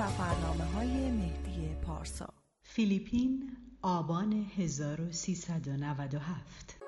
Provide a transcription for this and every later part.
سفرنامه های مهدی پارسا. فیلیپین آبان 1397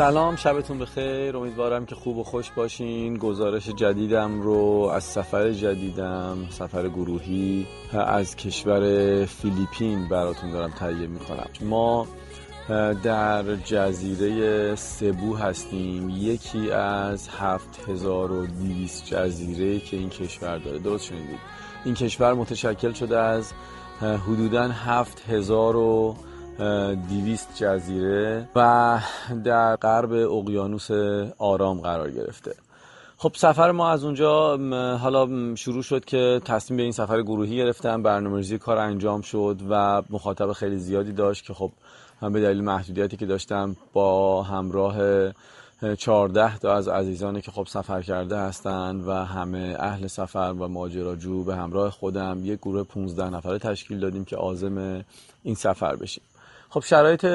سلام شبتون بخیر. امیدوارم که خوب و خوش باشین. گزارش جدیدم رو از سفر جدیدم سفر گروهی از کشور فیلیپین براتون دارم تهیه می‌کنم. ما در جزیره سبو هستیم. یکی از 7200 جزیره که این کشور داره. درست شنیدید؟ این کشور متشکل شده از حدوداً 7000 دیویست جزیره و در غرب اقیانوس آرام قرار گرفته. خب سفر ما از اونجا حالا شروع شد که تصمیم به این سفر گروهی گرفتم. برنامه‌ریزی کار انجام شد و مخاطب خیلی زیادی داشت که خب هم به دلیل محدودیتی که داشتم با همراه چهارده تا از عزیزانی که خب سفر کرده هستند و همه اهل سفر و ماجراجو به همراه خودم یک گروه 15 نفره تشکیل دادیم که عازم این سفر بشیم. خب شرایط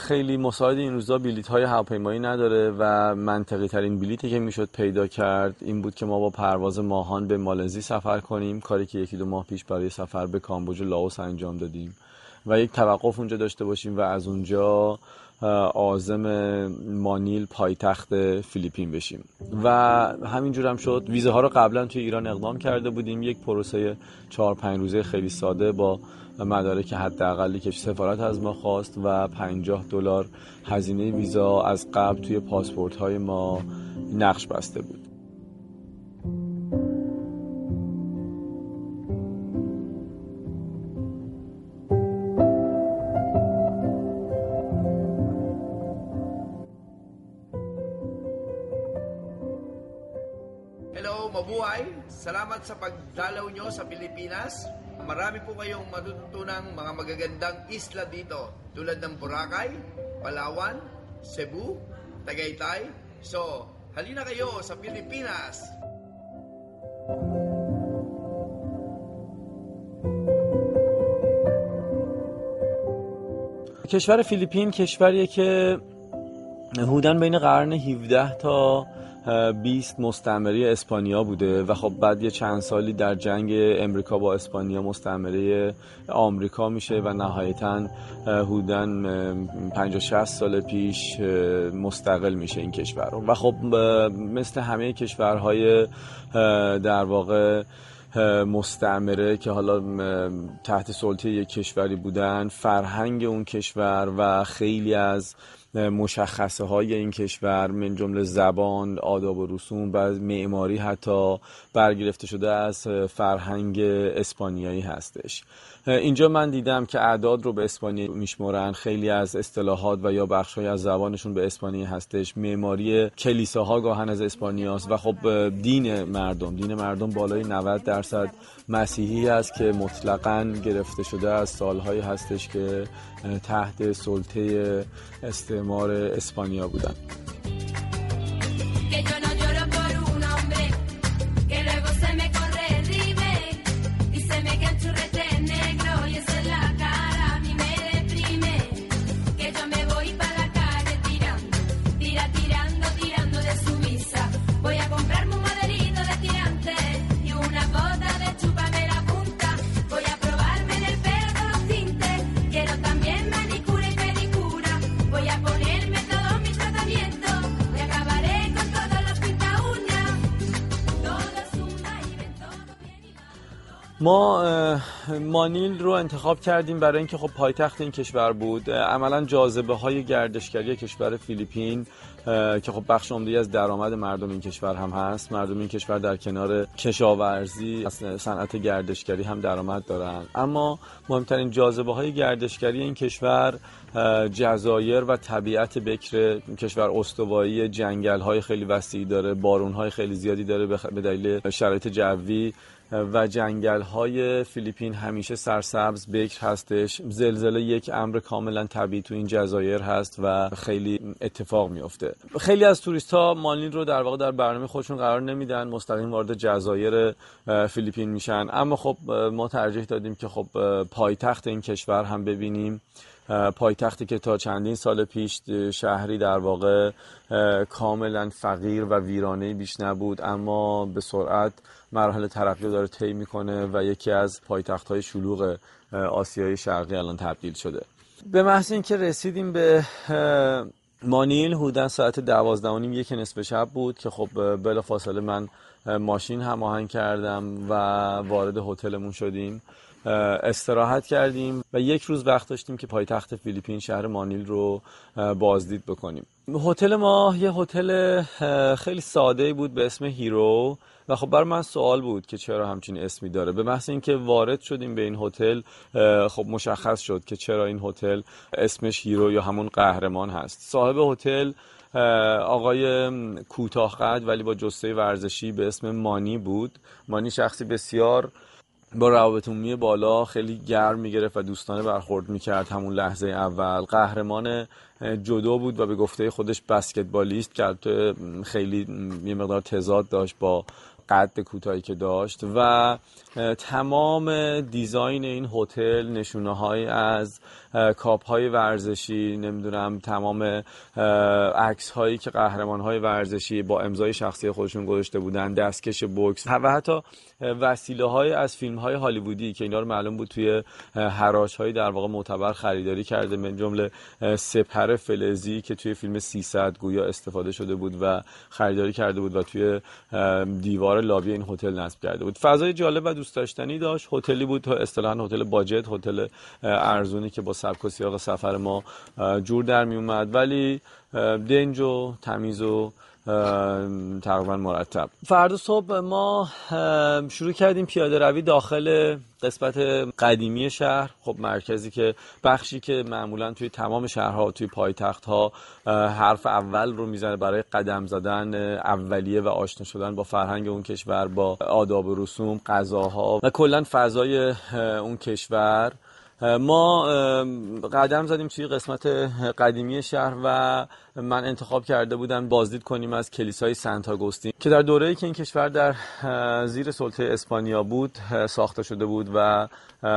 خیلی مساعد این روزا بلیت های هواپیمایی نداره و منطقی ترین بلیتی که می‌شد پیدا کرد این بود که ما با پرواز ماهان به مالزی سفر کنیم کاری که یکی دو ماه پیش برای سفر به کامبوج و لاوس انجام دادیم و یک توقف اونجا داشته باشیم و از اونجا آزم مانیل پایتخت فیلیپین بشیم. و همینجور هم شد. ویزه ها رو قبلا توی ایران اقدام کرده بودیم. یک پروسه چهار پنج روزه خیلی ساده با مدارک حداقلی که سفارت از ما خواست و 50 دلار هزینه ویزا از قبل توی پاسپورت های ما نقش بسته بود Hello, mabuhay! Salamat sa pagdalaw nyo sa Pilipinas. Marami po kayong matututunang mga magagandang isla dito tulad ng Boracay, Palawan, Cebu, Tagaytay. So, halina kayo sa Pilipinas! کشور فیلیپین کشوریه که هودن بین قرن 17 تا 20 مستعمره اسپانیا بوده و خب بعد یه چند سالی در جنگ امریکا با اسپانیا مستعمره آمریکا میشه و نهایتا حدوداً 50 60 سال پیش مستقل میشه این کشور و خب مثل همه کشورهای در واقع مستعمره که حالا تحت سلطه یک کشوری بودن فرهنگ اون کشور و خیلی از مشخصه های این کشور من جمله زبان آداب و رسوم و معماری حتی برگرفته شده از فرهنگ اسپانیایی هستش. اینجا من دیدم که اعداد رو به اسپانیایی میشمرن. خیلی از اصطلاحات و یا بخشای از زبانشون به اسپانیایی هستش. معماری کلیساها گاهن از اسپانیاست. و خب دین مردم. دین مردم بالای 90 درصد مسیحی است که مطلقا گرفته شده از سالهایی هستش که تحت سلطه استعمار اسپانیا بودن. ما مانیل رو انتخاب کردیم برای اینکه خب پایتخت این کشور بود. عملا جاذبه های گردشگری کشور فیلیپین که خب بخش عمده از درآمد مردم این کشور هم هست. مردم این کشور در کنار کشاورزی صنعت گردشگری هم درآمد دارن. اما مهمترین جاذبه های گردشگری این کشور جزایر و طبیعت بکر کشور استوایی جنگل های خیلی وسیعی داره بارون های خیلی زیادی داره به دلیل شرایط جوی و جنگل های فیلیپین همیشه سرسبز بکر هستش. زلزله یک امر کاملا طبیعی تو این جزایر هست و خیلی اتفاق میفته خیلی از توریست ها مالین رو در واقع در برنامه خودشون قرار نمیدن مستقیم وارد جزایر فیلیپین میشن. اما خب ما ترجیح دادیم که خب پایتخت این کشور هم ببینیم. پایتختی که تا چندین سال پیش شهری در واقع کاملا فقیر و ویرانه بیش نبود اما به سرعت مراحل ترقی داره طی می‌کنه و یکی از پایتخت های شلوغ آسیای شرقی الان تبدیل شده. به محض اینکه رسیدیم به مانیل حدودا ساعت دوازده و نیم یک نصف شب بود که خب بلا فاصله من ماشین هماهنگ کردم و وارد هتلمون شدیم. استراحت کردیم و یک روز وقت داشتیم که پایتخت فیلیپین شهر مانیل رو بازدید بکنیم. هتل ما یه هتل خیلی ساده بود به اسم Hero و خب برای من سوال بود که چرا همچین اسمی داره. به محض اینکه وارد شدیم به این هتل خب مشخص شد که چرا این هتل اسمش Hero یا همون قهرمان هست. صاحب هتل آقای کوتاه ولی با جثه ورزشی به اسم مانی بود. مانی شخصی بسیار با روابط عمومی بالا خیلی گرم می‌گرفت و دوستانه برخورد می‌کرد همون لحظه اول. قهرمان جدو بود و به گفته خودش بسکتبالیست که خیلی یه مقدار تضاد داشت با قد کوتاهی که داشت و تمام دیزاین این هتل نشونه های از کاپ های ورزشی نمی‌دونم تمام عکس هایی که قهرمان های ورزشی با امضای شخصی خودشون گذاشته بودن دستکش بوکس و حتی وسیله های از فیلم های هالیوودی که اینا رو معلوم بود توی حراج های در واقع معتبر خریداری کرده من جمله سپر فلزی که توی فیلم 300 گویا استفاده شده بود و خریداری کرده بود و توی دیوار لابی این هتل نصب کرده بود. فضای جالب و دوست داشتنی داشت. هتلی بود اصطلاحا هتل باجت هتل ارزونی که با سبک و سیاق سفر ما جور در می اومد ولی دنج و تمیز و تقریبا مرتب. فردا صبح ما شروع کردیم پیاده روی داخل قسمت قدیمی شهر. خب مرکزی که بخشی که معمولا توی تمام شهرها توی پایتخت ها حرف اول رو می‌زنه برای قدم زدن اولیه و آشنا شدن با فرهنگ اون کشور با آداب و رسوم غذاها. و کلا فضای اون کشور. ما قدم زدیم توی قسمت قدیمی شهر و من انتخاب کرده بودم بازدید کنیم از کلیسای سنت آگوستین که در دوره‌ای که این کشور در زیر سلطه اسپانیا بود ساخته شده بود و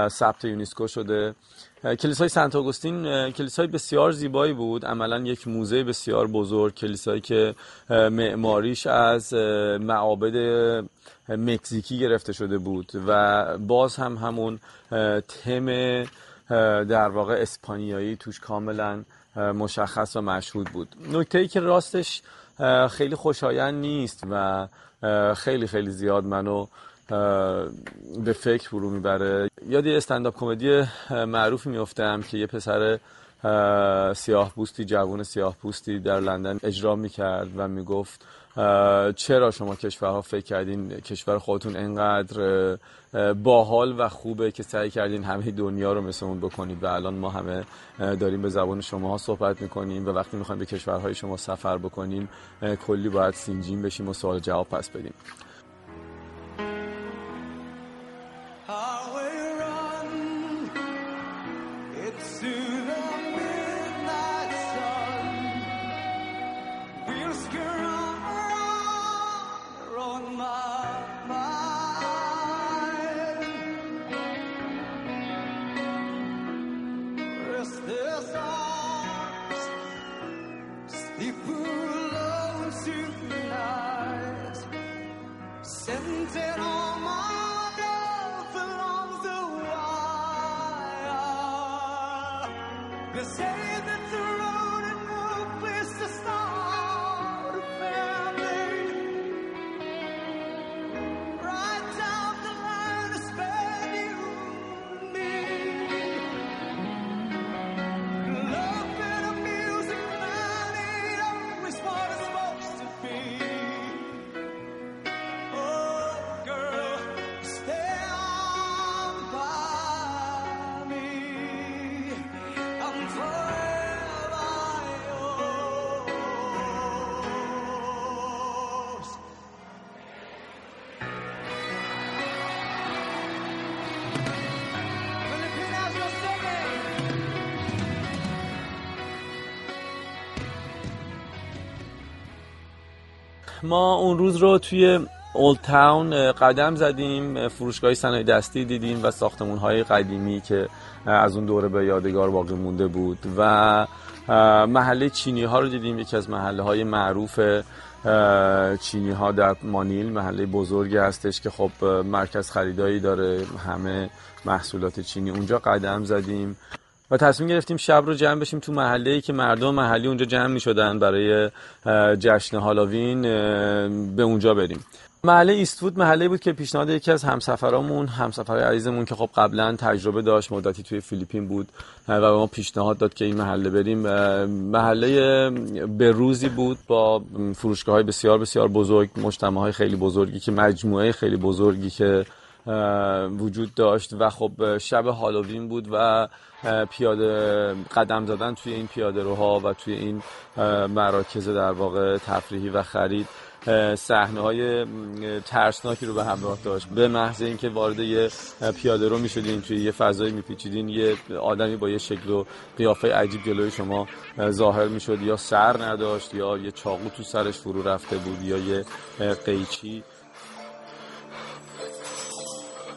ثبت یونسکو شده. کلیسای سنت آگوستین کلیسای بسیار زیبایی بود. عملا یک موزه بسیار بزرگ کلیسایی که معماریش از معابد مکزیکی گرفته شده بود و باز هم همون تم در واقع اسپانیایی توش کاملا مشخص و مشهود بود. نکته ای که راستش خیلی خوشایند نیست و خیلی خیلی زیاد منو به فکر فرو می‌بره. یاد یه استنداپ کمدی معروفی میفتم که یه پسر سیاه پوستی جوون سیاه پوستی در لندن اجرا می‌کرد و می‌گفت چرا شما کشورها فکر کردین کشور خودتون انقدر باحال و خوبه که سعی کردین همه دنیا رو مثل اون بکنید و الان ما همه داریم به زبان شما صحبت می‌کنیم و وقتی می‌خوایم به کشورهای شما سفر بکنیم کلی باید سینجین بشیم و سوال جواب پس بدیم. soon. ما اون روز رو توی اولد تاون قدم زدیم فروشگاه صنایع دستی دیدیم و ساختمون های قدیمی که از اون دوره به یادگار باقی مونده بود و محله چینی ها رو دیدیم. یکی از محله های معروف چینی ها در مانیل محله بزرگی هستش که خب مرکز خریدایی داره همه محصولات چینی. اونجا قدم زدیم. و تصمیم گرفتیم شب رو جمع بشیم تو محله ای که مردم محلی اونجا جمع می شدن برای جشن هالووین به اونجا بریم. محله ایستفود محله بود که پیشنهاد یکی از همسفرامون همسفر عزیزمون که خب قبلا تجربه داشت مدتی توی فیلیپین بود و ما پیشنهاد داد که این محله بریم. محله به روزی بود با فروشگاه های بسیار بسیار بزرگ مجتمع های خیلی بزرگی که مجموعه خیلی بزرگی که وجود داشت و خب شب هالووین بود و پیاده قدم زدن توی این پیاده روها و توی این مراکز در واقع تفریحی و خرید. صحنه های ترسناکی رو به همراه داشت. به محض اینکه وارد یه پیاده رو می‌شدین توی یه فضایی میپیچیدین یه آدمی با یه شکل و قیافه عجیب جلوی شما ظاهر می‌شد یا سر نداشت یا یه چاقو تو سرش فرو رفته بود یا یه قیچی.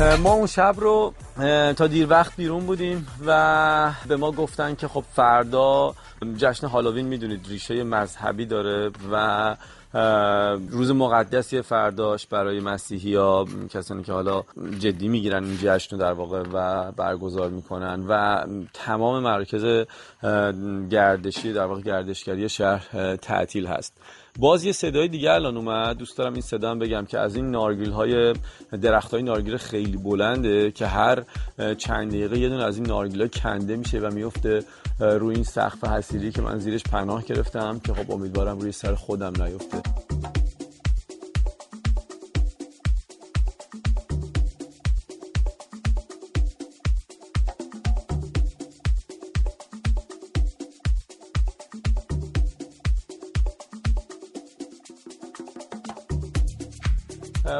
ما اون شب رو تا دیر وقت بیرون بودیم و به ما گفتن که خب فردا جشن هالووین می‌دونید ریشه مذهبی داره و روز مقدسی فرداش برای مسیحی ها کسانی که حالا جدی می‌گیرن این جشن رو در واقع و برگزار می‌کنن و تمام مرکز گردشی در واقع گردشگری شهر تعطیل هست. باز یه صدای دیگه الان اومد. دوست دارم این صدا بگم که از این نارگیل های درخت های نارگیل خیلی بلنده که هر چند دقیقه یه دونه از این نارگیل ها کنده میشه و میفته روی این سقف حسیری که من زیرش پناه گرفتم که خب امیدوارم روی سر خودم نیفته.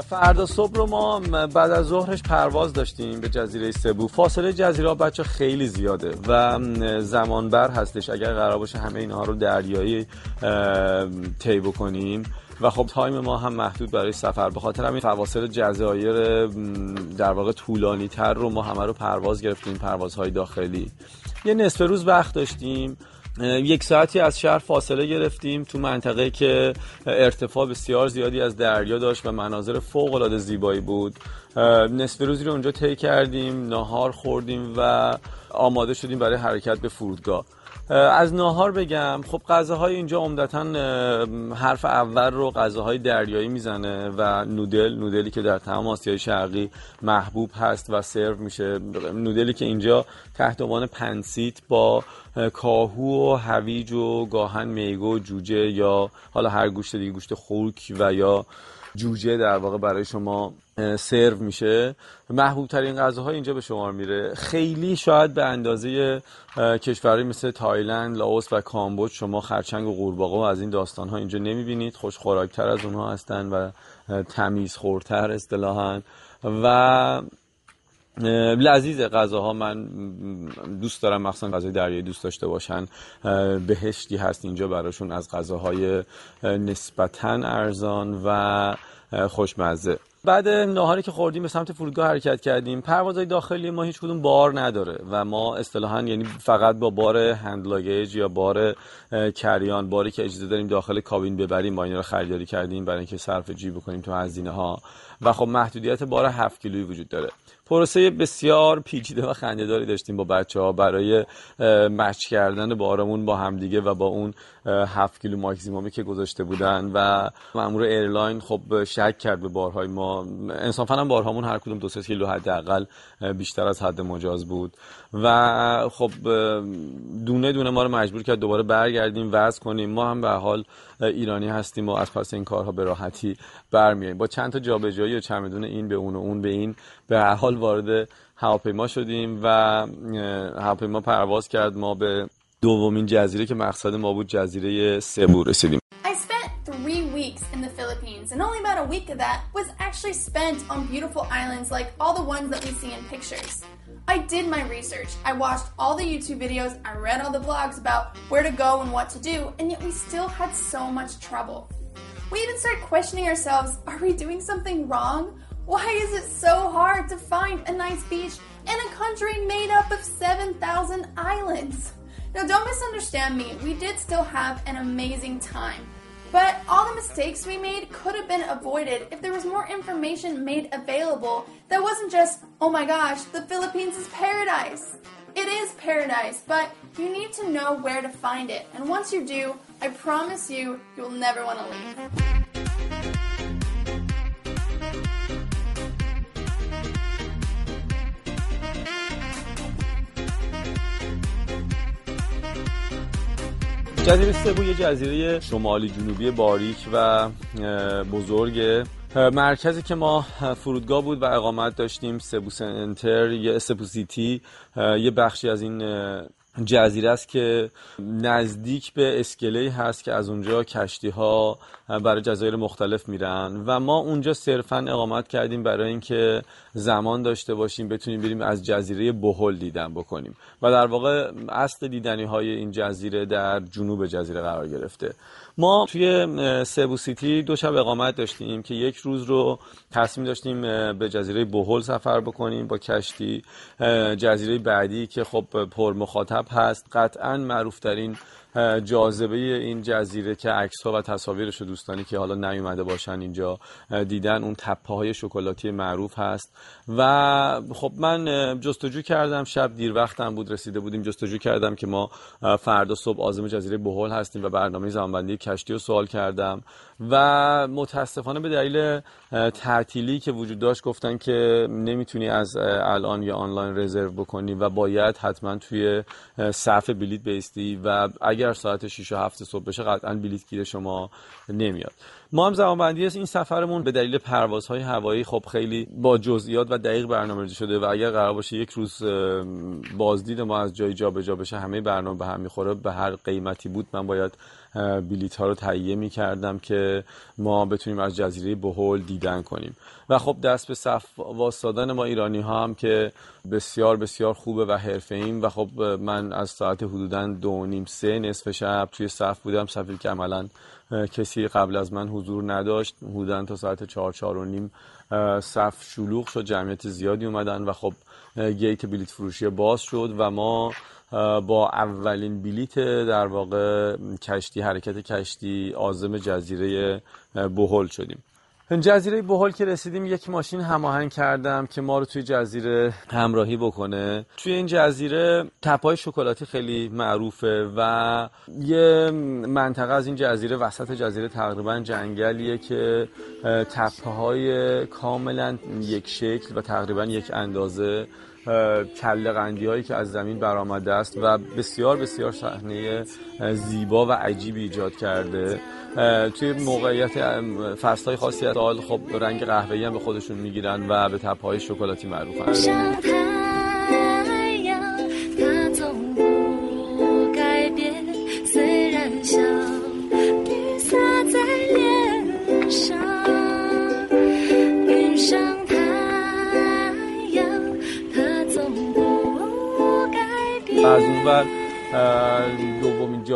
فردا صبح رو ما بعد از ظهرش پرواز داشتیم به جزیره سبو. فاصله جزیره بچه خیلی زیاده و زمان بر هستش اگر قرار باشه همه اینها رو دریایی طی بکنیم. و خب تایم ما هم محدود برای سفر. به خاطر همین فواصل جزایر در واقع طولانی تر رو ما همه رو پرواز گرفتیم پروازهای داخلی. یه نصف روز وقت داشتیم. یک ساعتی از شهر فاصله گرفتیم تو منطقه که ارتفاع بسیار زیادی از دریا داشت و مناظر فوق العاده زیبایی بود. نصف روزی رو اونجا طی کردیم ناهار خوردیم و آماده شدیم برای حرکت به فرودگاه. از ناهار بگم خب غذاهای اینجا عمدتا حرف اول رو غذاهای دریایی می‌زنه و نودل نودلی که در تمام آسیای شرقی محبوب هست و سرو میشه. نودلی که اینجا تحت عنوان پنسیت با کاهو و هویج و گاهن میگو جوجه یا حالا هر گوشت دیگه گوشت خوک و یا جوجه در واقع برای شما سرو میشه. محبوب ترین غذاهای اینجا به شمار میره. خیلی شاید به اندازه کشورهایی مثل تایلند، لاوس و کامبوج شما خرچنگ و قورباغه و از این داستان ها اینجا نمی‌بینید. خوش خوراکتر از اونها هستن و تمیز خورتر اصطلاحا. و لذیذ غذاها من دوست دارم مخصوصا غذای دریایی دوست داشته باشن. بهشتی هست اینجا براشون از غذاهای نسبتا ارزان و خوشمزه. بعد ناهاری که خوردیم به سمت فرودگاه حرکت کردیم. پروازهای داخلی ما هیچ کدوم بار نداره و ما اصطلاحا یعنی فقط با بار هند یا بار کریان باری که اجازه داریم داخل کابین ببریم با اینا رو خریداری کردیم برای اینکه صرف جیب بکنیم تو هزینه ها و خب محدودیت بار 7 کیلویی وجود داره. پروسه بسیار پیچیده و خندهداری داشتیم با بچه ها برای match کردن بارمون با همدیگه و با اون هفت کیلو ماکسیمومی که گذاشته بودن و مامور airline خب شک کرد به بارهای ما. انصافا هم بارهامون هر کدوم دو سه کیلو حداقل بیشتر از حد مجاز بود. و خب دونه دونه ما رو مجبور کرد دوباره برگردیم وزن کنیم. ما هم به حال ایرانی هستیم و از پس این کارها به راحتی برمیاییم. با چند تا جابجایی و چمدون این به اون و اون به این به هر حال وارد هواپیما شدیم و هواپیما پرواز کرد. ما به دومین جزیره که مقصد ما بود جزیره سبو رسیدیم. In the Philippines, and only about a week of that was actually spent on beautiful islands like all the ones that we see in pictures. I did my research. I watched all the YouTube videos, I read all the blogs about where to go and what to do, and yet we still had so much trouble. We even started questioning ourselves are we doing something wrong? Why is it so hard to find a nice beach in a country made up of 7,000 islands? Now, don't misunderstand me, we did still have an amazing time. But all the mistakes we made could have been avoided if there was more information made available that wasn't just, oh my gosh, the Philippines is paradise. It is paradise, but you need to know where to find it. And once you do, I promise you, you'll never want to leave. جزیره سبو یه جزیره شمالی جنوبی باریک و بزرگه مرکزی که ما فرودگاه بود و اقامت داشتیم سبو سنتر یا سبو سیتی یه بخشی از این جزیره است که نزدیک به اسکله هست که از اونجا کشتی ها برای جزایر مختلف میرن و ما اونجا صرفا اقامت کردیم برای اینکه زمان داشته باشیم بتونیم بریم از جزیره بهل دیدن بکنیم. و در واقع اصل دیدنی های این جزیره در جنوب جزیره قرار گرفته. ما توی سبو سیتی دو شب اقامت داشتیم که یک روز رو تصمیم داشتیم به جزیره بهل سفر بکنیم با کشتی. جزیره بعدی که خب پر مخاطب هست قطعا معروف ترین جاذبه این جزیره که عکس ها و تصاویرش دوستانی که حالا نیومده باشن اینجا دیدن اون تپه های شکلاتی معروف هست. و خب من جستجو کردم. شب دیر وقتم بود رسیده بودیم. جستجو کردم که ما فردا صبح آزم جزیره بهول هستیم و برنامه زمانبندی کشتی رو سوال کردم. و متاسفانه به دلیل تعطیلی که وجود داشت گفتن که نمی‌تونی از الان یا آنلاین رزرو بکنی و باید حتما توی صف بلیت بیستی. و اگر ساعت 6 و 7 صبح بشه قطعا بلیت گیر شما نمیاد. ما هم زمانبندی این سفرمون به دلیل پروازهای هوایی خب خیلی با جزئیات و دقیق برنامه‌ریزی شده و اگر قرار باشه یک روز بازدید ما از جای جابجا جا بشه همه برنامه به هم می‌خوره. به هر قیمتی بود من باید بلیت ها رو تهیه می کردم که ما بتونیم از جزیره بهول دیدن کنیم. و خب دست به صف واسدادن ما ایرانی ها هم که بسیار بسیار خوبه و حرفه ایم و خب من از ساعت حدودا دو نیم سه نصف شب توی صف بودم. صفی که عملا کسی قبل از من حضور نداشت. حدودا تا ساعت چهار چهار و نیم صف شلوغ شد جمعیت زیادی اومدن و خب گیت بلیت فروشی باز شد و ما با اولین بلیت در واقع کشتی حرکت کشتی آزم جزیره بهل شدیم. جزیره بهل که رسیدیم یک ماشین هماهنگ کردم که ما رو توی جزیره همراهی بکنه. توی این جزیره تپای شکلاتی خیلی معروفه و یه منطقه از این جزیره وسط جزیره تقریبا جنگلیه که تپه های کاملا یک شکل و تقریبا یک اندازه کله قندی هایی که از زمین برآمده است و بسیار بسیار صحنه زیبا و عجیبی ایجاد کرده. توی موقعیت فصل های خاصی خب رنگ قهوه‌ای هم به خودشون می‌گیرن و به تپه های شکلاتی معروفن.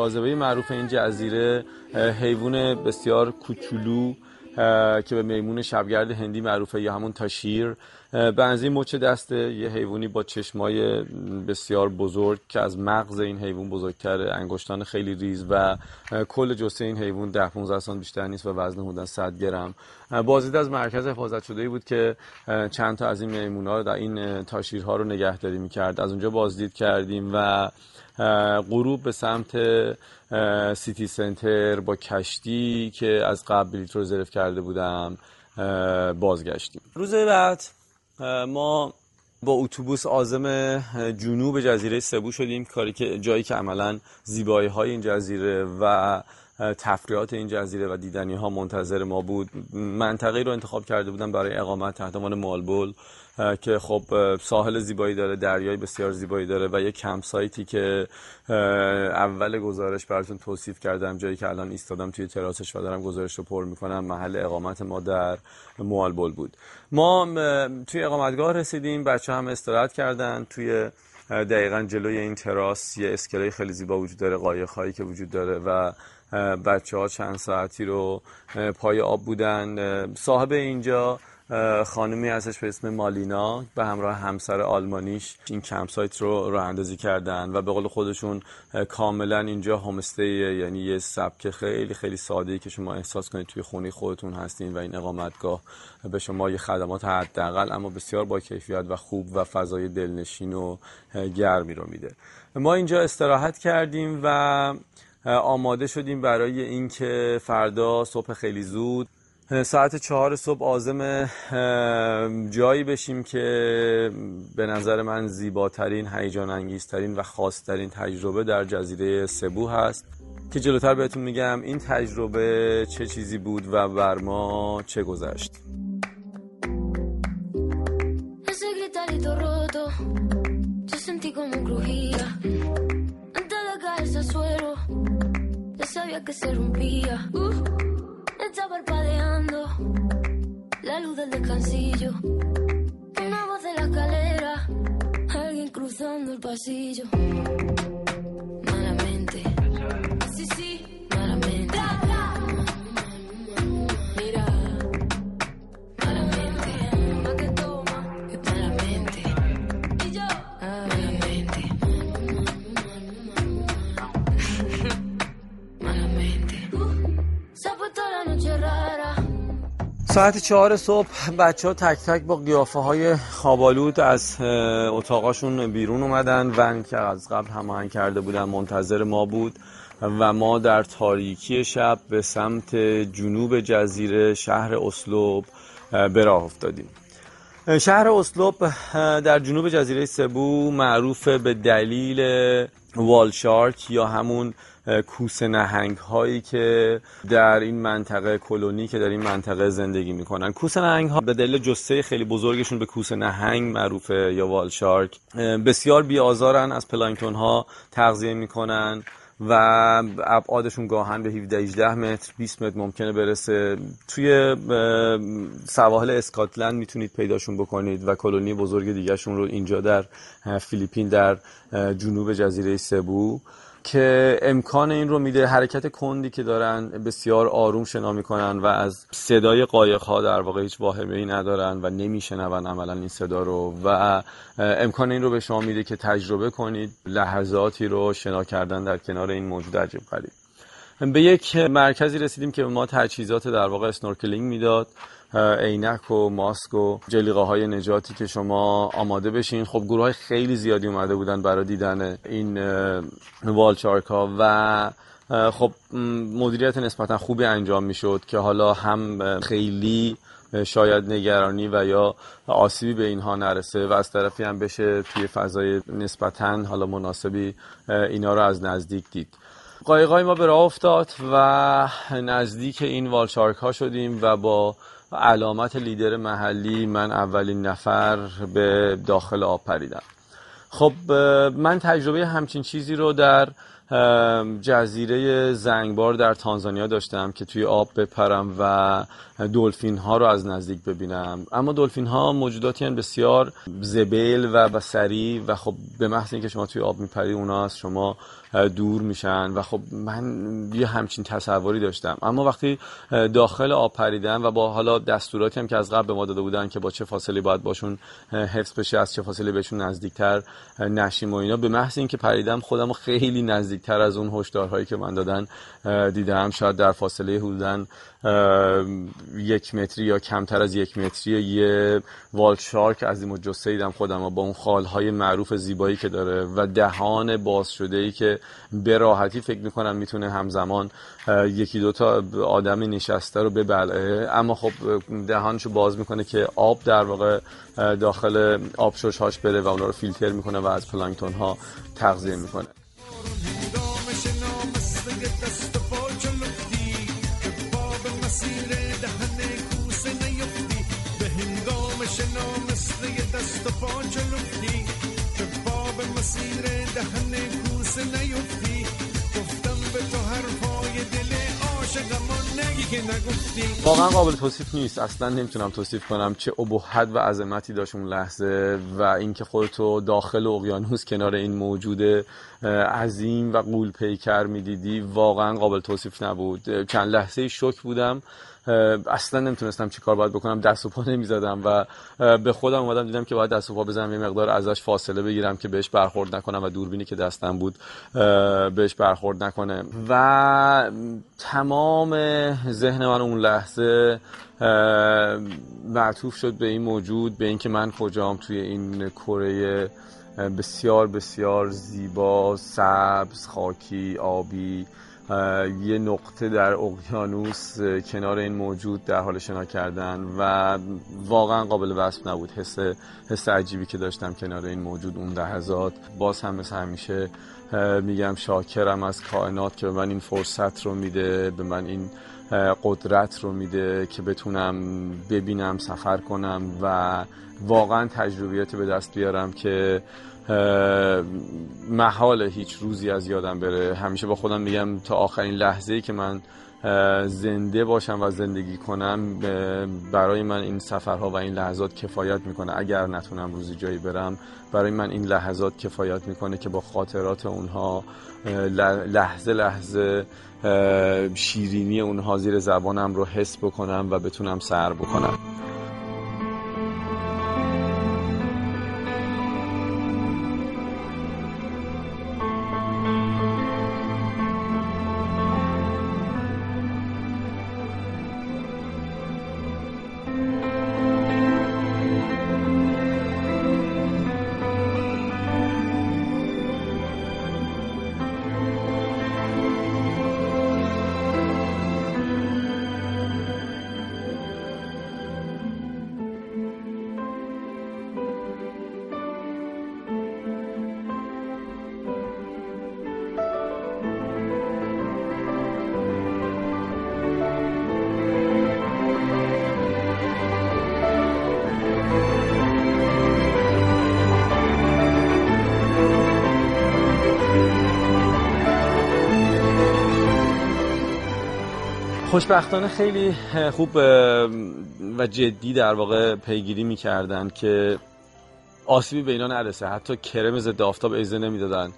جاذبه معروف این جزیره حیوان بسیار کوچولو که به میمون شبگرد هندی معروفه یا همون تاشیر. بنزی مچ دست یه حیوانی با چشمای بسیار بزرگ که از مغز این حیوان بزرگتره انگشتان خیلی ریز و کل جسه این حیوان 10 15 سانت بیشتر نیست و وزن حدود 100 گرم. بازدید از مرکز حفاظت شده بود که چند تا از این میمونا رو در این تاشیرها رو نگهداری می‌کرد. از اونجا بازدید کردیم و غروب به سمت سیتی سنتر با کشتی که از قبل بلیط رو رزرو کرده بودم بازگشتیم. روز بعد ما با اتوبوس آزم جنوب جزیره سبو شدیم. کاری که جایی که عملا زیبایی های این جزیره و تفریحات این جزیره و دیدنی ها منتظر ما بود. منطقه رو انتخاب کرده بودم برای اقامت تحت عنوان مالبول. که خب ساحل زیبایی داره دریای بسیار زیبایی داره و یک کمپ سایتی که اول گزارش براتون توصیف کردم جایی که الان ایستادم توی تراسش و دارم گزارش رو پر می‌کنم محل اقامت ما در موالبول بود. ما توی اقامتگاه رسیدیم بچه هم استراحت کردن توی دقیقا جلوی این تراس یه اسکله خیلی زیبا وجود داره قایق هایی که وجود داره و بچه ها چند ساعتی رو پای آب بودن صاحب اینجا خانمی هستش به اسم مالینا به همراه همسر آلمانیش این کمپ سایت رو راه اندازی کردن و به قول خودشون کاملا اینجا هومستی یعنی یه سبک خیلی خیلی ساده که شما احساس کنید توی خونه خودتون هستین و این اقامتگاه به شما یه خدمات حداقل اما بسیار با کیفیت و خوب و فضای دلنشین و گرمی رو میده. ما اینجا استراحت کردیم و آماده شدیم برای اینکه فردا صبح خیلی زود ساعت چهار صبح آزم جایی بشیم که به نظر من زیباترین هیجان انگیزترین و خاصترین تجربه در جزیره سبو هست. که جلوتر بهتون میگم این تجربه چه چیزی بود و بر ما چه گذشت؟ Está parpadeando la luz del descansillo. Una voz de la escalera, alguien cruzando el pasillo. Malamente. Sí, sí, ساعت چهار صبح بچه ها تک تک با قیافه های خوابالود از اتاقاشون بیرون اومدن. ون که از قبل هماهنگ کرده بودن منتظر ما بود و ما در تاریکی شب به سمت جنوب جزیره شهر اسلوب به راه افتادیم. شهر اسلوب در جنوب جزیره سبو معروف به دلیل والشارک یا همون کوسه نهنگ هایی که در این منطقه کلونی که در این منطقه زندگی می‌کنن. کوسه نهنگ ها به دلیل جسه خیلی بزرگشون به کوسه نهنگ معروفه یا والشارک بسیار بیازارن از پلانکتون ها تغذیه می‌کنن و ابعادشون گاهن به 17 18 متر 20 متر ممکنه برسه. توی سواحل اسکاتلند می‌تونید پیداشون بکنید و کلونی بزرگ دیگهشون رو اینجا در فیلیپین در جنوب جزیره سبو. که امکان این رو میده حرکت کندی که دارن بسیار آروم شنا می‌کنن و از صدای قایق ها در واقع هیچ واهمه ای ندارن و نمیشنون عملا این صدا رو و امکان این رو به شما میده که تجربه کنید لحظاتی رو شنا کردن در کنار این موجود عجیب غریب. به یک مرکزی رسیدیم که ما تجهیزات در واقع snorkeling می‌داد. عینک و ماسک و جلیقه های نجاتی که شما آماده بشین. خب گروه های خیلی زیادی اومده بودن برای دیدن این والچارک ها و خب مدیریت نسبتا خوبی انجام می‌شد که حالا هم خیلی شاید نگرانی و یا آسیبی به اینها نرسه و از طرفی هم بشه توی فضای نسبتا حالا مناسبی اینا رو از نزدیک دید. قایقای ما به راه افتاد و نزدیک این والشارک ها شدیم و با علامت لیدر محلی من اولین نفر به داخل آب پریدم. خب من تجربه همچین چیزی رو در جزیره زنگبار در تانزانیا داشتم که توی آب بپرم و دلفین ها رو از نزدیک ببینم. اما دلفین ها موجوداتی هن بسیار زبیل و بسری و خب به محض اینکه شما توی آب میپری اونا از شما دور میشن و خب من یه همچین تصوری داشتم. اما وقتی داخل آب پریدم و با حالا دستوراتی هم که از قبل به ما داده بودن که با چه فاصله باید باشون حفظ بشه از چه فاصله بهشون نزدیکتر نشیم و اینا به محض اینکه پریدم خودم خیلی نزدیکتر از اون هشدارهایی که من دادن دیدم. شاید در فاصله حدوداً یک متری یا کمتر از یک متری یه والت شارک از این جسه دیدم خودم و با اون خالهای معروف زیبایی که داره و دهان باز شده ای که به راحتی فکر می‌کنم می‌تونه همزمان یکی دو تا آدم نشسته رو ببلعه. اما خب دهانشو باز می‌کنه که آب در واقع داخل آبشوش هاش بره و اونا رو فیلتر می‌کنه و از پلانکتون ها تغذیه می‌کنه. واقعا قابل توصیف نیست. اصلا نمی‌تونم توصیف کنم چه ابهت و عظمتی داشت اون لحظه و اینکه خودتو داخل اقیانوس کنار این موجود عظیم و قول پیکر می‌دیدی. واقعا قابل توصیف نبود. چند لحظه شک بودم. اصلا نمی‌تونستم چی کار باید بکنم. دست و پا نمی‌زدم و به خودم اومدم دیدم که باید دست و پا بزنم. یه مقدار ازش فاصله بگیرم که بهش برخورد نکنم و دوربینی که دستم بود بهش برخورد نکنه. و تمام ذهن من اون لحظه معطوف شد به این موجود به اینکه من کجام توی این کره بسیار بسیار زیبا سبز خاکی آبی یه نقطه در اقیانوس کنار این موجود در حال شنا کردن و واقعا قابل وصف نبود. حس حس عجیبی که داشتم کنار این موجود اون لحظات. باز هم مثل همیشه میگم شاکرم از کائنات که به من این فرصت رو میده به من این قدرت رو میده که بتونم ببینم سفر کنم و واقعا تجربیاتی به دست بیارم که محال هیچ روزی از یادم بره. همیشه با خودم میگم تا آخرین لحظه ای که من زنده باشم و زندگی کنم برای من این سفرها و این لحظات کفایت می‌کنه. اگر نتونم روزی جایی برم برای من این لحظات کفایت می‌کنه که با خاطرات اونها لحظه لحظه شیرینی اونها زیر زبانم رو حس بکنم و بتونم سر بکنم. خوشبختانه خیلی خوب و جدی در واقع پیگیری می‌کردن که آسیبی به اینا نرسه. حتی کرم ضد آفتاب ایزه نمی‌دادن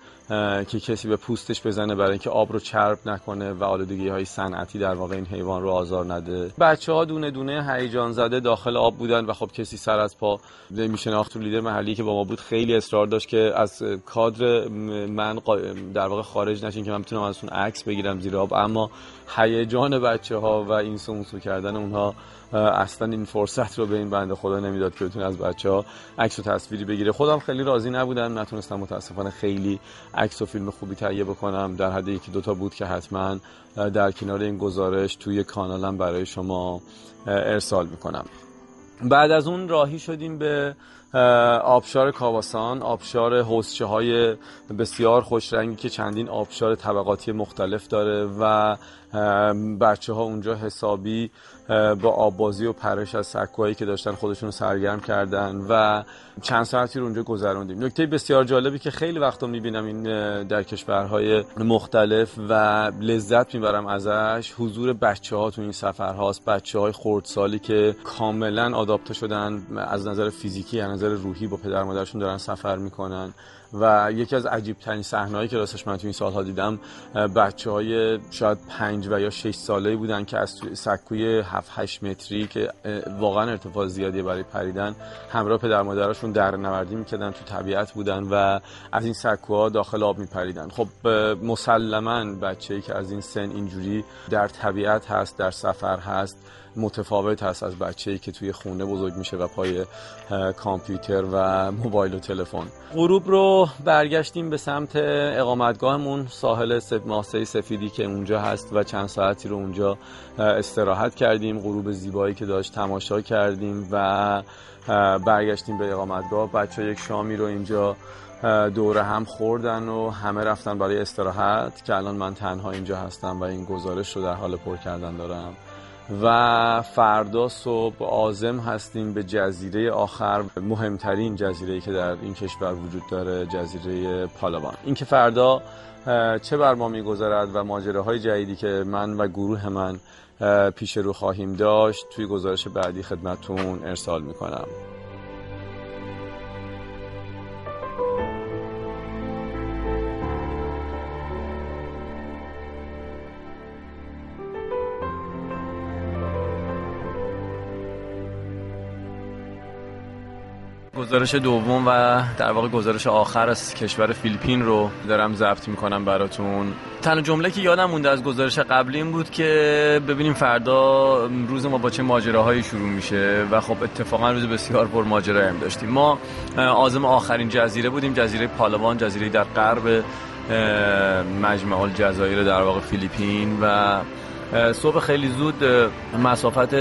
که کسی به پوستش بزنه برای اینکه آب رو چرب نکنه و آلودگی های صنعتی در واقع این حیوان رو آزار نده. بچه ها دونه دونه هیجان زده داخل آب بودن و خب کسی سر از پا نمیشناخت. تو لیدر محلی که با ما بود خیلی اصرار داشت که از کادر من در واقع خارج نشین که من بتونم ازشون عکس بگیرم زیر آب. اما هیجان بچه ها و این سموسو کردن اونها اصلا این فرصت رو به این بنده خدا نمی‌داد که بتونه از بچه ها عکس و تصویری بگیره. خودم خیلی راضی نبودم نتونستم متاسفانه خیلی عکس و فیلم خوبی تهیه بکنم. در حد یکی دوتا بود که حتما در کنار این گزارش توی کانالم برای شما ارسال می‌کنم. بعد از اون راهی شدیم به آبشار کاواسان. آبشار حوزچه های بسیار خوش رنگی که چندین آبشار طبقاتی مختلف داره و بچه ها اونجا حسابی با آبازی و پرش از سکوهایی که داشتن خودشون سرگرم کردن و چند ساعتی رو اونجا گذروندیم. نکته بسیار جالبی که خیلی وقتا می‌بینم این در کشورهای مختلف و لذت می‌برم ازش حضور بچه ها تو این سفر هاست بچه های خردسالی که کاملا آداپته شدن از نظر فیزیکی از نظر روحی با پدر مادرشون دارن سفر می‌کنن. و یکی از عجیب ترین صحنه‌ای که راستش من تو این سالها دیدم بچه های شاید پنج و یا شش ساله بودن که از سکوی 7 8 متری که واقعا ارتفاع زیادی برای پریدن همراه پدر مادرشون در نوردی می‌کردن تو طبیعت بودن و از این سکوها داخل آب میپریدن. خب مسلما بچه‌ای که از این سن اینجوری در طبیعت هست در سفر هست متفاوت هست از بچه‌ای که توی خونه بزرگ میشه و پای کامپیوتر و موبایل و تلفن. غروب رو برگشتیم به سمت اقامتگاهمون ساحل ماسه سفیدی که اونجا هست و چند ساعتی رو اونجا استراحت کردیم. غروب زیبایی که داشت تماشا کردیم و برگشتیم به اقامتگاه. بچه یک شامی رو اینجا دوره هم خوردن و همه رفتن برای استراحت که الان من تنها اینجا هستم و این گزارش رو در حال پر کردن دارم. و فردا صبح آزم هستیم به جزیره آخر مهمترین جزیره که در این کشور وجود داره جزیره پالاوان این که فردا چه بر ما میگذرد و ماجراهای جدیدی که من و گروه من پیش رو خواهیم داشت توی گزارش بعدی خدمتون ارسال می‌کنم. گزارش دوم و در واقع گزارش آخر از کشور فیلیپین رو دارم ضبط می‌کنم براتون. تنها جمله که یادم مونده از گزارش قبلی این بود که ببینیم فردا روز ما با چه ماجراهایی شروع میشه و خب اتفاقا روز بسیار پر ماجرا هم داشتیم. ما آزم آخرین جزیره بودیم جزیره پالاوان جزیره در غرب مجمع الجزایر در واقع فیلیپین و صبح خیلی زود مسافت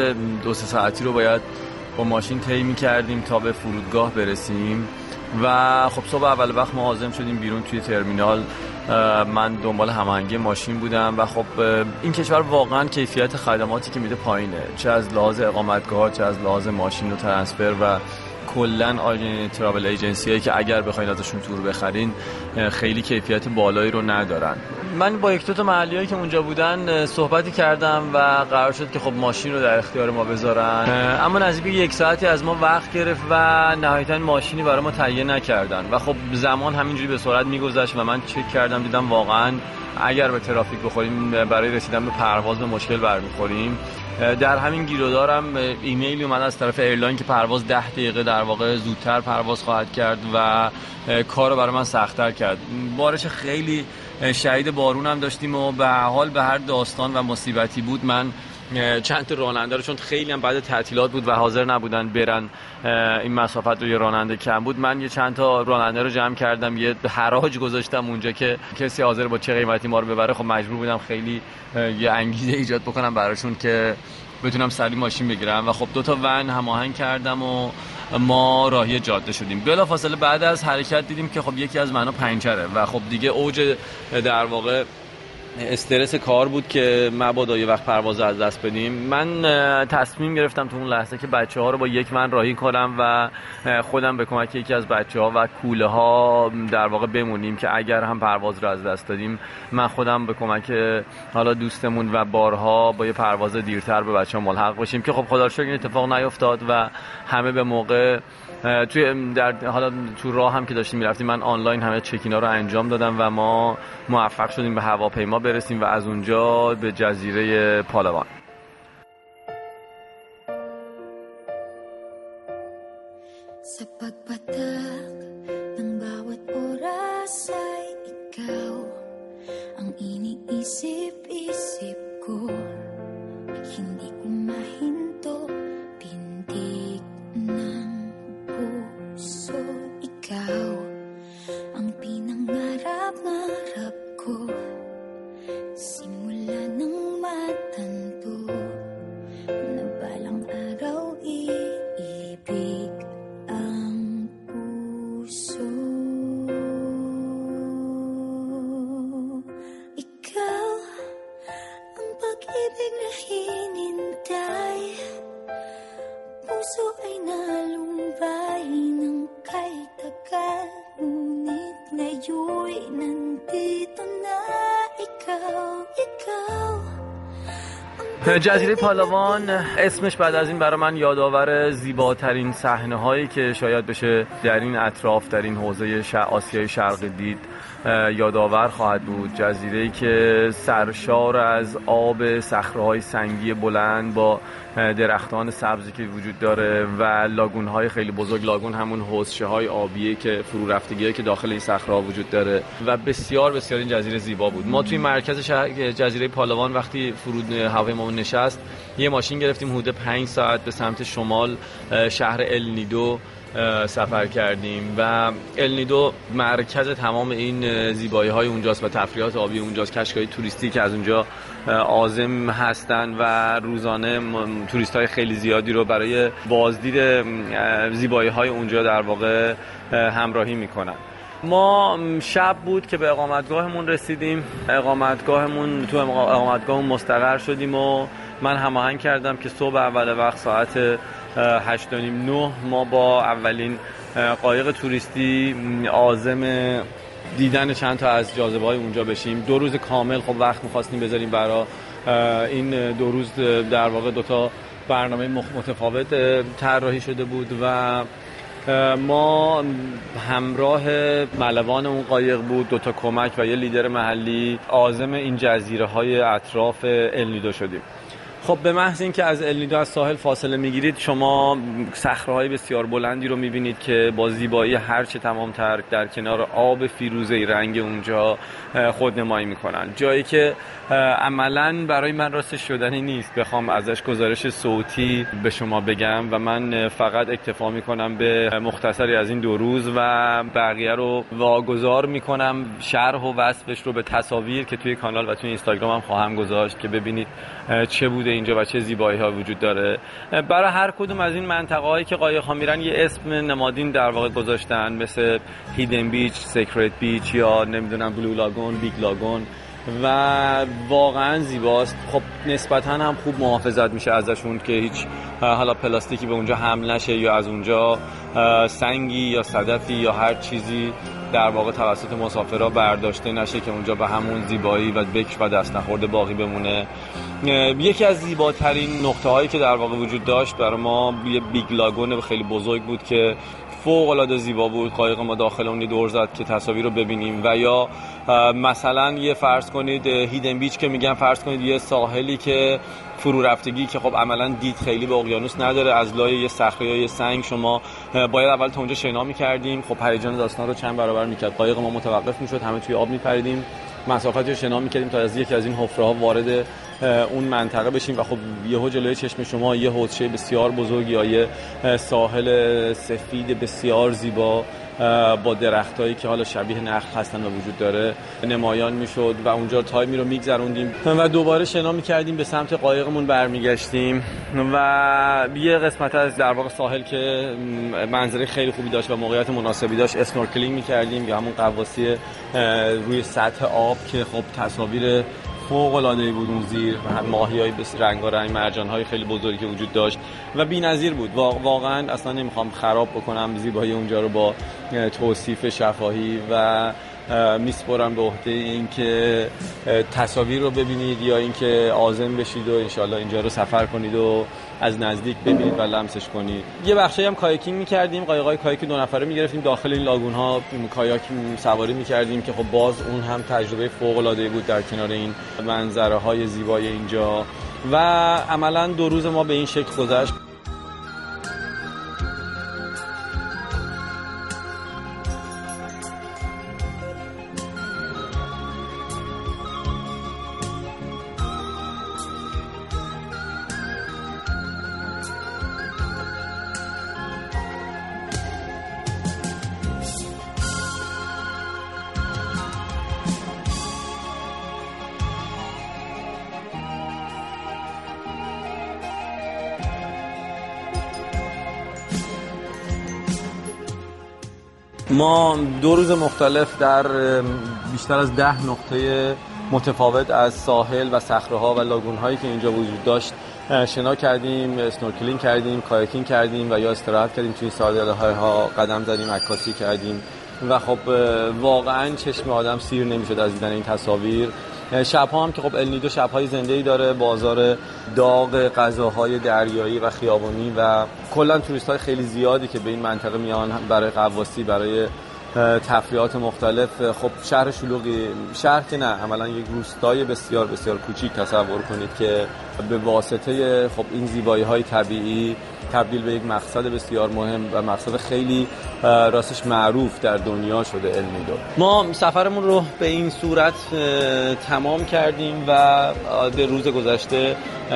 دو سه ساعتی رو باید با ماشین طی کردیم تا به فرودگاه برسیم و خب صبح اول وقت ما عازم شدیم بیرون توی ترمینال. من دنبال هماهنگی ماشین بودم و خب این کشور واقعا کیفیت خدماتی که میده پایینه چه از لحاظ اقامتگاه چه از لحاظ ماشین و ترنسفر و کلا ترافل ایجنسی هایی که اگر بخواین ازشون تور بخرین خیلی کیفیت بالایی رو ندارن. من با یک دو تا محلی که اونجا بودن صحبتی کردم و قرار شد که خب ماشین رو در اختیار ما بذارن. اما نزدیک یک ساعتی از ما وقت گرفت و نهایتا ماشینی برای ما تهیه نکردن. و خب زمان همینجوری به سرعت میگذشت و من چک کردم دیدم واقعا اگر به ترافیک بخوریم برای رسیدن به پرواز به مشکل برمیخوریم. در همین گیرودارم ایمیلی اومد از طرف airline که پرواز ده دقیقه در واقع زودتر پرواز خواهد کرد و کار رو برای من سختتر کرد. بارش خیلی شهید بارون هم داشتیم و به حال به هر داستان و مصیبتی بود من چند تا راننده رو چون خیلی هم بعد تعطیلات بود و حاضر نبودن برن این مسافت رو یه راننده کم بود. من یه چند تا راننده رو جمع کردم یه حراج گذاشتم اونجا که کسی حاضر با چه قیمتی ما رو ببره. خب مجبور بودم خیلی یه انگیزه ایجاد بکنم براشون که بتونم سری ماشین بگیرم. و خب دو تا ون هماهنگ کردم و ما راهی جاده شدیم. بلا فاصله بعد از حرکت دیدیم که خب یکی از منو پنچره و خب دیگه اوج در واقع استرس کار بود که مبادا یه وقت پرواز از دست بدیم. من تصمیم گرفتم تو اون لحظه که بچه ها رو با یک من راهی کنم و خودم به کمک یکی از بچه ها و کوله ها در واقع بمونیم که اگر هم پرواز رو از دست دادیم من خودم به کمک حالا دوستمون و بارها با یه پرواز دیرتر به بچه ها ملحق باشیم که خب خدا این اتفاق نیفتاد و همه به موقع توی در حالا تو راه هم که داشتیم می‌رفتیم من آنلاین همه چکینا رو انجام دادم و ما موفق شدیم به هواپیما. برسیم و از اونجا به جزیره پالوان. جزیره پالاوان اسمش بعد از این برای من یادآور زیباترین صحنه هایی که شاید بشه در این اطراف در این حوزه آسیای شرقی دید. یادآور خواهد بود جزیره ای که سرشار از آب صخره سنگی بلند با درختان سبزی که وجود داره و لاگون های خیلی بزرگ. لاگون همون حوزشه های آبیه که فرو رفتگی که داخل این صخره وجود داره و بسیار بسیار این جزیره زیبا بود. ما توی مرکز شهر جزیره پالوان وقتی فرود هوای ما نشست یه ماشین گرفتیم حدود 5 ساعت به سمت شمال شهر النیدو. سفر کردیم و النیدو مرکز تمام این زیبایی های اونجاست و تفریحات آبی اونجاست. کشکای توریستی که از اونجا آزم هستن و روزانه توریست های خیلی زیادی رو برای بازدید زیبایی های اونجا در واقع همراهی می‌کنن. ما شب بود که به اقامتگاهمون رسیدیم. اقامتگاهمون تو اقامتگاهمون مستقر شدیم و من هماهنگ کردم که صبح اول وقت ساعت هشت نه ما با اولین قایق توریستی آزم دیدن چند تا از جاذبه های اونجا بشیم. دو روز کامل خب وقت می‌خواستیم بذاریم برای این دو روز در واقع دوتا برنامه متفاوت طراحی شده بود و ما همراه ملوان اون قایق بود دوتا کمک و یه لیدر محلی. آزم این جزیره های اطراف النیدو شدیم. خب به محض اینکه از النیدو از ساحل فاصله می‌گیرید شما صخره بسیار بلندی رو می‌بینید که با زیبایی هرچه تمامتر در کنار آب فیروزه رنگ اونجا خودنمایی می‌کنن. جایی که عملا برای من راست شدنی نیست. بخوام ازش گزارش صوتی به شما بگم و من فقط اکتفا می‌کنم به مختصری از این دو روز و بقیه رو واگذار می‌کنم شرح و وصفش رو به تصاویر که توی کانال و توی اینستاگرام هم خواهم گذاشت که ببینید چه بوده اینجا و چه زیبایی ها وجود داره. برای هر کدوم از این منطقه هایی که قایق ها میرن یه اسم نمادین در واقع گذاشتن مثل Hidden Beach، Secret Beach یا نمی‌دونم Blue Lagoon، Big Lagoon و واقعا زیباست. خب نسبتا هم خوب محافظت میشه ازشون که هیچ حالا پلاستیکی به اونجا حمل نشه یا از اونجا سنگی یا صدفی یا هر چیزی. در واقع توسط مسافرها برداشته نشه که اونجا به همون زیبایی و بکر و دست نخورده باقی بمونه. یکی از زیباترین نقطه هایی که در واقع وجود داشت برای ما یه Big Lagoon خیلی بزرگ بود که فوق العاده زیبا بود. قایق ما داخل اون دور زد که تصاویر رو ببینیم. و یا مثلا یه فرض کنید Hidden Beach که میگن فرض کنید یه ساحلی که فرو رفتگی که خب عملا دید خیلی به اقیانوس نداره. از لای یه صخره یا یه سنگ شما باید اول تا اونجا شنا می‌کردیم. خب هیجان داستان رو چند برابر می‌کرد. قایق ما متوقف می‌شد همه توی آب میپریدیم. مسافت رو شنا می‌کردیم تا از یکی از این حفره ها وارد اون منطقه بشیم و خب یهو جلوی چشم شما یه حوضچه بسیار بزرگ یا یه ساحل سفید بسیار زیبا با درختایی که حالا شبیه نخل هستن و وجود داره نمایان می‌شد و اونجا تایمی رو میگذروندیم و دوباره شنا می‌کردیم به سمت قایقمون برمیگشتیم و یه قسمت از در واقع ساحل که منظره خیلی خوبی داشت و موقعیت مناسبی داشت snorkeling می‌کردیم یا همون غواصی روی سطح آب که خب تصاویر فوق العاده بود اون زیر ماهی های بس رنگارنگ مرجان های خیلی بزرگی که وجود داشت و بی‌نظیر بود. واقعا اصلا نمی‌خوام خراب بکنم زیبایی اونجا رو با توصیف شفاهی و میسپرم به عهده اینکه تصاویر رو ببینید یا اینکه آزم بشید و انشالله اینجا رو سفر کنید و از نزدیک ببینید و لمسش کنید. یه بخشی هم کایاکینگ می‌کردیم. قایقای کایاک دو نفره می‌گرفتیم داخل این لاگون ها کایاک سواری می‌کردیم که خب باز اون هم تجربه فوق العاده بود در کنار این منظره های زیبای اینجا. و عملا دو روز ما به این شکل گذشت. ما دو روز مختلف در بیشتر از ده نقطه متفاوت از ساحل و صخره ها و lagoon هایی که اینجا وجود داشت شنا کردیم snorkeling کردیم kayaking کردیم و یا استراحت کردیم توی ساحل ها قدم زدیم عکاسی کردیم و خب واقعا چشم آدم سیر نمی‌شد از دیدن این تصاویر. شبها هم که خب النیدو شبهای زنده ای داره بازار داغ غذاهای دریایی و خیابانی و کلا توریست های خیلی زیادی که به این منطقه میان برای قواسی برای تفریحات مختلف. خب شهر شلوغی شهر که نه عملا یک روستای بسیار بسیار کوچیک تصور کنید که به واسطه خب این زیبایی های طبیعی تبدیل به یک مقصد بسیار مهم و مقصد خیلی راستش معروف در دنیا شده النیدو ما سفرمون رو به این صورت تمام کردیم و در روز گذشته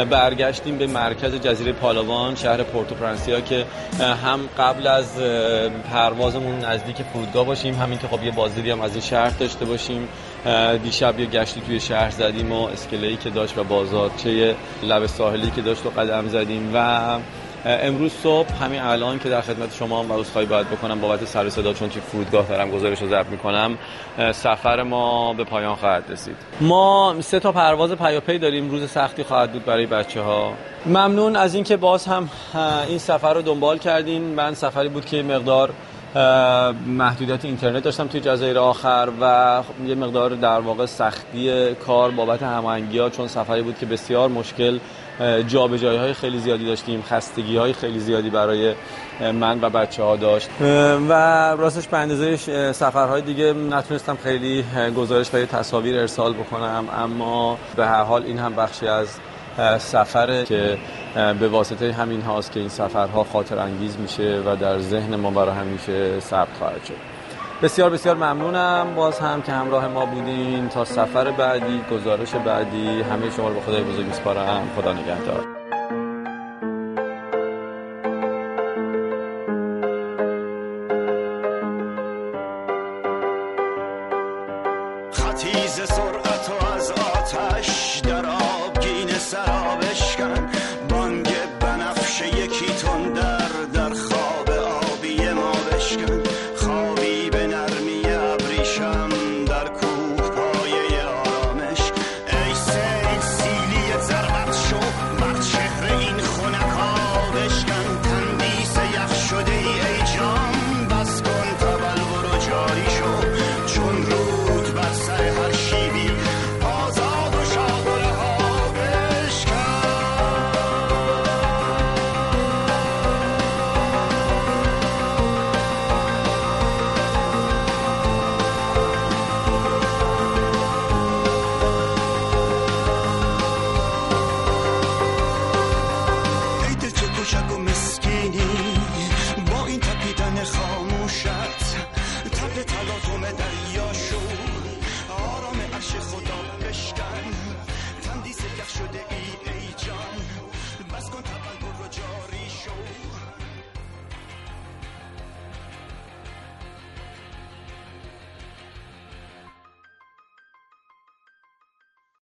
برگشتیم به مرکز جزیره پالاوان شهر پورتو پرنسیا که هم قبل از پروازمون نزدیک فرودگاه باشیم همین که خب یه بازدیدی هم از این شهر داشته باشیم. دیشب یه گشتی توی شهر زدیم و اسکلهی که داشت و بازارچه لب ساحلی که داشت و قدم زدیم و امروز صبح همین الان که در خدمت شما هم عذرخواهی باید بکنم بابت سر صدا چون توی فرودگاه دارم گزارش رو ضبط می‌کنم سفر ما به پایان خواهد رسید. ما سه تا پرواز پیاپی داریم روز سختی خواهد بود برای بچه ها ممنون از اینکه باز هم این سفر رو دنبال کردین. من سفری بود که مقدار محدودیت اینترنت داشتم توی جزایر آخر و یه مقدار در واقع سختی کار بابت هماهنگی ها چون سفری بود که بسیار مشکل جابجایی های خیلی زیادی داشتیم خستگی های خیلی زیادی برای من و بچه ها داشت و راستش به اندازه سفرهای دیگه نتونستم خیلی گزارش و تصاویر ارسال بکنم اما به هر حال این هم بخشی از سفره که به واسطه همین هاست که این سفرها خاطر انگیز میشه و در ذهن ما برای همیشه ثبت خواهد شد. بسیار بسیار ممنونم. باز هم که همراه ما بودین تا سفر بعدی گزارش بعدی. همه شما رو به خدای بزرگ میسپارم. خدا نگهدار. خطیز سرعت و